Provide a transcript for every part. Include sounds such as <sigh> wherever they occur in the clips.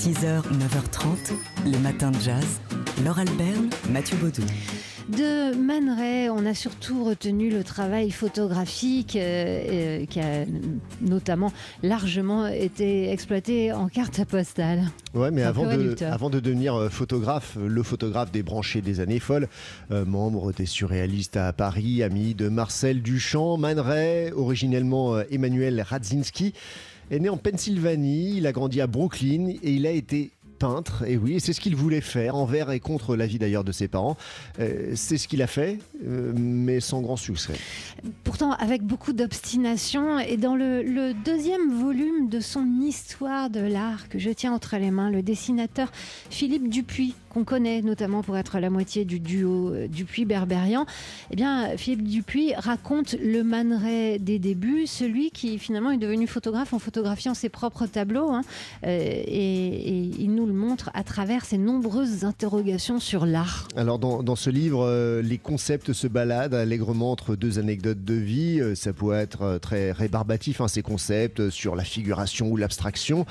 6h, 9h30, les matins de jazz. Laure Alberne, Mathieu Baudou. De Man Ray, on a surtout retenu le travail photographique euh, euh, qui a notamment largement été exploité en carte postale. Ouais, mais avant de, réducteur. avant de devenir euh, photographe, le photographe débranché des années folles, euh, membre des surréalistes à Paris, ami de Marcel Duchamp, Man Ray, originellement Emmanuel Radzinski, est né en Pennsylvanie, il a grandi à Brooklyn et il a été peintre, et oui, c'est ce qu'il voulait faire, envers et contre l'avis d'ailleurs de ses parents. Euh, c'est ce qu'il a fait, euh, mais sans grand succès. Pourtant, avec beaucoup d'obstination, et dans le, deuxième volume de son histoire de l'art que je tiens entre les mains, le dessinateur Philippe Dupuis, qu'on connaît notamment pour être la moitié du duo euh, Dupuis-Berberian, eh bien, Philippe Dupuis raconte le Man Ray des débuts, celui qui finalement est devenu photographe en photographiant ses propres tableaux, hein, et, et il nous le montre à travers ses nombreuses interrogations sur l'art. Alors dans, dans ce livre, euh, les concepts se baladent allègrement entre deux anecdotes de vie. Euh, ça peut être euh, très rébarbatif, hein, ces concepts sur la figuration ou l'abstraction.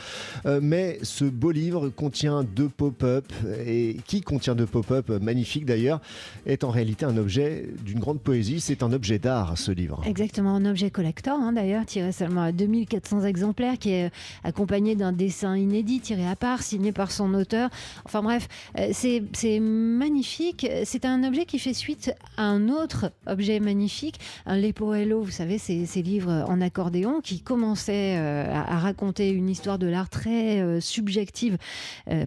Euh, mais ce beau livre contient deux pop-up, et qui contient deux pop-up magnifiques d'ailleurs, est en réalité un objet d'une grande poésie. C'est un objet d'art, ce livre. Exactement, un objet collector hein, d'ailleurs, tiré seulement à 2400 exemplaires, qui est accompagné d'un dessin inédit tiré à part, signé par son auteur. Enfin bref, euh, c'est magnifique. C'est un objet qui fait suite à un autre objet magnifique, un Leporello, vous savez, ces, ces livres en accordéon qui commençaient euh, à, raconter une histoire de l'art très euh, subjective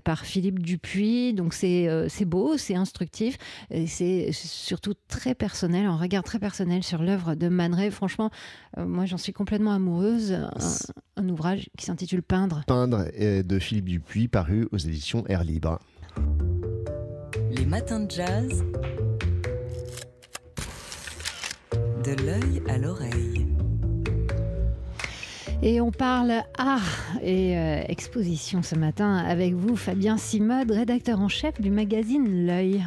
par Philippe Dupuis. Donc c'est beau, c'est instructif, et c'est surtout très personnel, un regard très personnel sur l'œuvre de Man Ray. Franchement, moi j'en suis complètement amoureuse. Un, ouvrage qui s'intitule Peindre. Peindre de Philippe Dupuis, paru aux éditions Air Libre. Les matins de jazz. De l'œil à l'oreille. Et on parle art et euh, exposition ce matin avec vous, Fabien Simode, rédacteur en chef du magazine L'œil.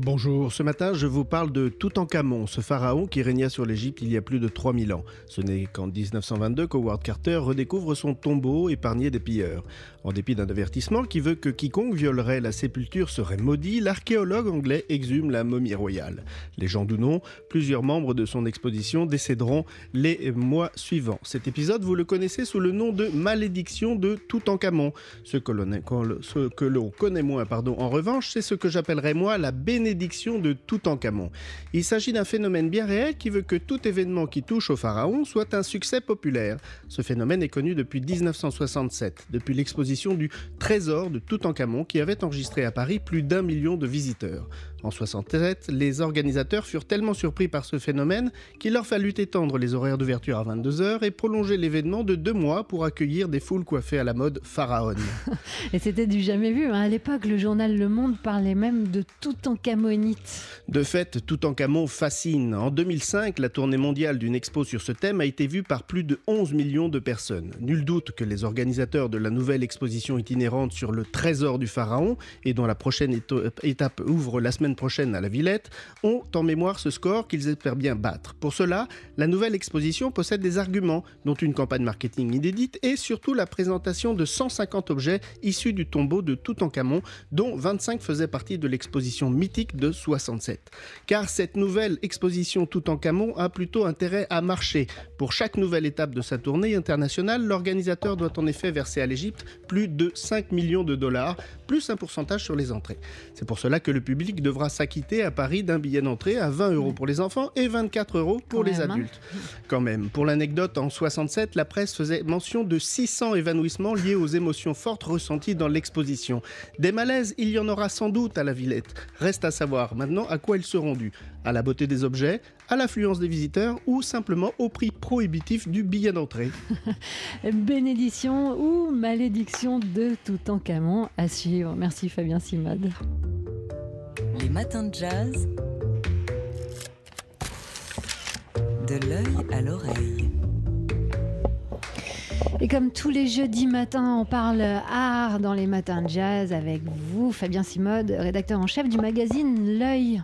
Bonjour, ce matin je vous parle de Toutankhamon, ce pharaon qui régna sur l'Égypte il y a plus de 3000 ans. Ce n'est qu'en 1922 qu'Howard Carter redécouvre son tombeau épargné des pilleurs. En dépit d'un avertissement qui veut que quiconque violerait la sépulture serait maudit, l'archéologue anglais exhume la momie royale. Les gens ou non, plusieurs membres de son exposition décéderont les mois suivants. Cet épisode, vous le connaissez sous le nom de Malédiction de Toutankhamon. Ce que l'on ce que l'on connaît moins, pardon, en revanche, c'est ce que j'appellerais moi la bénédiction de Toutankhamon. Il s'agit d'un phénomène bien réel qui veut que tout événement qui touche au pharaon soit un succès populaire. Ce phénomène est connu depuis 1967, depuis l'exposition du Trésor de Toutankhamon qui avait enregistré à Paris plus d'un million de visiteurs. En 67, les organisateurs furent tellement surpris par ce phénomène qu'il leur fallut étendre les horaires d'ouverture à 22h et prolonger l'événement de deux mois pour accueillir des foules coiffées à la mode pharaon. <laughs> Et c'était du jamais vu. hein. À l'époque, le journal Le Monde parlait même de De fait, Toutankhamon fascine. En 2005, la tournée mondiale d'une expo sur ce thème a été vue par plus de 11 millions de personnes. Nul doute que les organisateurs de la nouvelle exposition itinérante sur le trésor du pharaon, et dont la prochaine étape ouvre la semaine prochaine à la Villette, ont en mémoire ce score qu'ils espèrent bien battre. Pour cela, la nouvelle exposition possède des arguments, dont une campagne marketing inédite et surtout la présentation de 150 objets issus du tombeau de Toutankhamon, dont 25 faisaient partie de l'exposition mythique de 67. Car cette nouvelle exposition Toutankhamon a plutôt intérêt à marcher. Pour chaque nouvelle étape de sa tournée internationale, l'organisateur doit en effet verser à l'Égypte plus de 5 millions de dollars, plus un pourcentage sur les entrées. C'est pour cela que le public devra s'acquitter à Paris d'un billet d'entrée à 20 euros pour les enfants et 24 euros pour Quand les même, hein. adultes. Quand même. Pour l'anecdote, en 67, la presse faisait mention de 600 évanouissements liés aux émotions fortes ressenties dans l'exposition. Des malaises, il y en aura sans doute à la Villette. Reste à savoir maintenant à quoi ils seront dus. À la beauté des objets, à l'affluence des visiteurs ou simplement au prix prohibitif du billet d'entrée. <laughs> Bénédiction ou malédiction de Toutankhamon à suivre. Merci Fabien Simode. Les matins de jazz. De l'œil à l'oreille. Et comme tous les jeudis matins, on parle art dans les matins de jazz avec vous, Fabien Simode, rédacteur en chef du magazine L'œil.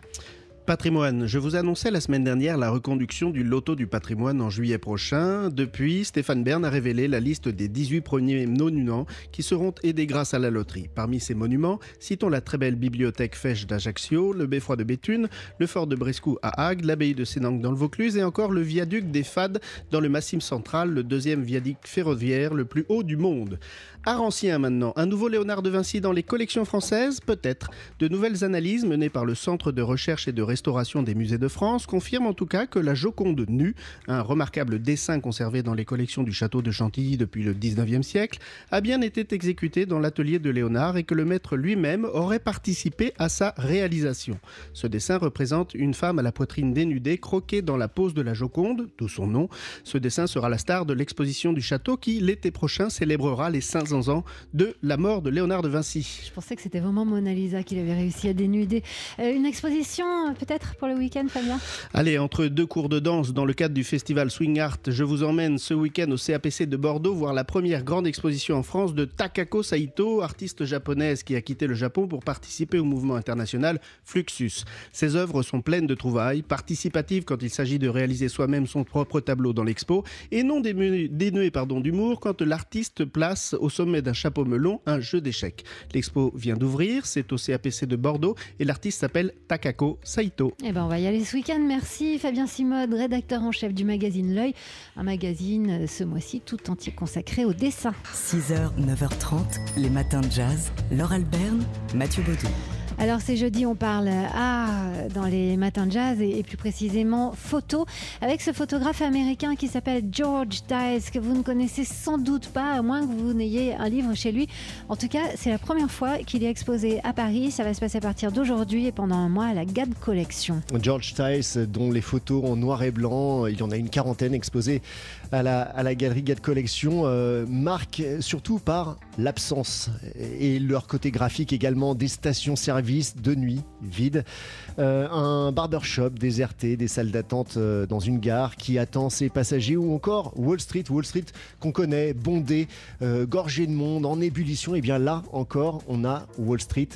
Patrimoine. Je vous annonçais la semaine dernière la reconduction du loto du patrimoine en juillet prochain. Depuis, Stéphane Bern a révélé la liste des 18 premiers monuments qui seront aidés grâce à la loterie. Parmi ces monuments, citons la très belle bibliothèque Fèche d'Ajaccio, le beffroi de Béthune, le fort de Brescou à Hague, l'abbaye de Sénanque dans le Vaucluse et encore le viaduc des Fades dans le Massif central, le deuxième viaduc ferroviaire le plus haut du monde. Art ancien maintenant, un nouveau Léonard de Vinci dans les collections françaises? Peut-être. De nouvelles analyses menées par le Centre de recherche et de restauration des musées de France confirment en tout cas que la Joconde nue, un remarquable dessin conservé dans les collections du château de Chantilly depuis le 19e siècle, a bien été exécuté dans l'atelier de Léonard et que le maître lui-même aurait participé à sa réalisation. Ce dessin représente une femme à la poitrine dénudée croquée dans la pose de la Joconde, d'où son nom. Ce dessin sera la star de l'exposition du château qui, l'été prochain, célébrera les 500 ans de la mort de Léonard de Vinci. Je pensais que c'était vraiment Mona Lisa qu'il avait réussi à dénuder. Euh, une exposition peut-être pour le week-end, Fabien Allez, entre deux cours de danse dans le cadre du festival Swing Art, je vous emmène ce week-end au CAPC de Bordeaux voir la première grande exposition en France de Takako Saito, artiste japonaise qui a quitté le Japon pour participer au mouvement international Fluxus. Ses œuvres sont pleines de trouvailles, participatives quand il s'agit de réaliser soi-même son propre tableau dans l'expo, et non dénuées d'humour quand l'artiste place au sommet d'un chapeau melon un jeu d'échecs. L'expo vient d'ouvrir, c'est au CAPC de Bordeaux et l'artiste s'appelle Takako Saito. Eh ben on va y aller ce week-end. Merci Fabien Simode, rédacteur en chef du magazine L'œil, un magazine euh, ce mois-ci tout entier consacré au dessin. 6h, 9h30, les matins de jazz. Laure Alberne, Mathieu Baudou. Alors c'est jeudi, on parle art dans les matins de jazz et, plus précisément photo avec ce photographe américain qui s'appelle George Tice que vous ne connaissez sans doute pas à moins que vous n'ayez un livre chez lui. En tout cas, c'est la première fois qu'il est exposé à Paris. Ça va se passer à partir d'aujourd'hui et pendant un mois à la GAD Collection. George Tice, dont les photos en noir et blanc, il y en a une quarantaine exposées à la, à la galerie GAD Collection, euh, marque surtout par l'absence et leur côté graphique également des stations-service de nuit vide, euh, un barbershop déserté, des salles d'attente euh, dans une gare qui attend ses passagers ou encore Wall Street, Wall Street qu'on connaît, bondé, euh, gorgé de monde, en ébullition. Et bien là encore, on a Wall Street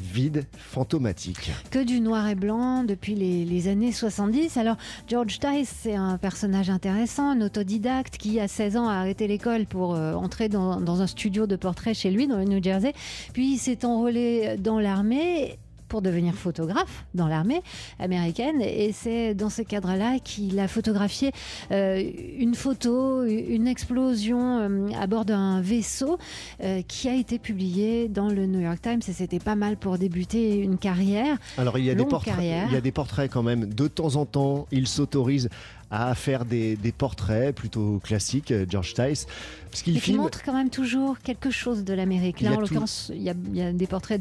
vide, fantomatique. Que du noir et blanc depuis les, années 70. Alors, George Tice, c'est un personnage intéressant, un autodidacte qui, à 16 ans, a arrêté l'école pour euh, entrer dans, dans, un studio de portrait chez lui, dans le New Jersey. Puis, il s'est enrôlé dans l'armée pour devenir photographe dans l'armée américaine. Et c'est dans ce cadre-là qu'il a photographié euh, une photo, une explosion euh, à bord d'un vaisseau euh, qui a été publiée dans le New York Times. Et c'était pas mal pour débuter une carrière. Alors il y a, des portraits, il y a des portraits quand même. De temps en temps, il s'autorise à faire des, portraits plutôt classiques, euh, George Tice. Parce qu'il filme... montre quand même toujours quelque chose de l'Amérique. Là, en l'occurrence, il, y a des portraits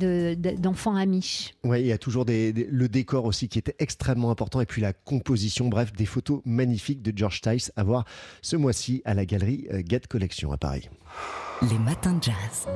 d'enfants amish. Oui, il y a toujours des, le décor aussi qui était extrêmement important et puis la composition, bref, des photos magnifiques de George Tice à voir ce mois-ci à la galerie euh, Get Collection à Paris. Les matins de jazz.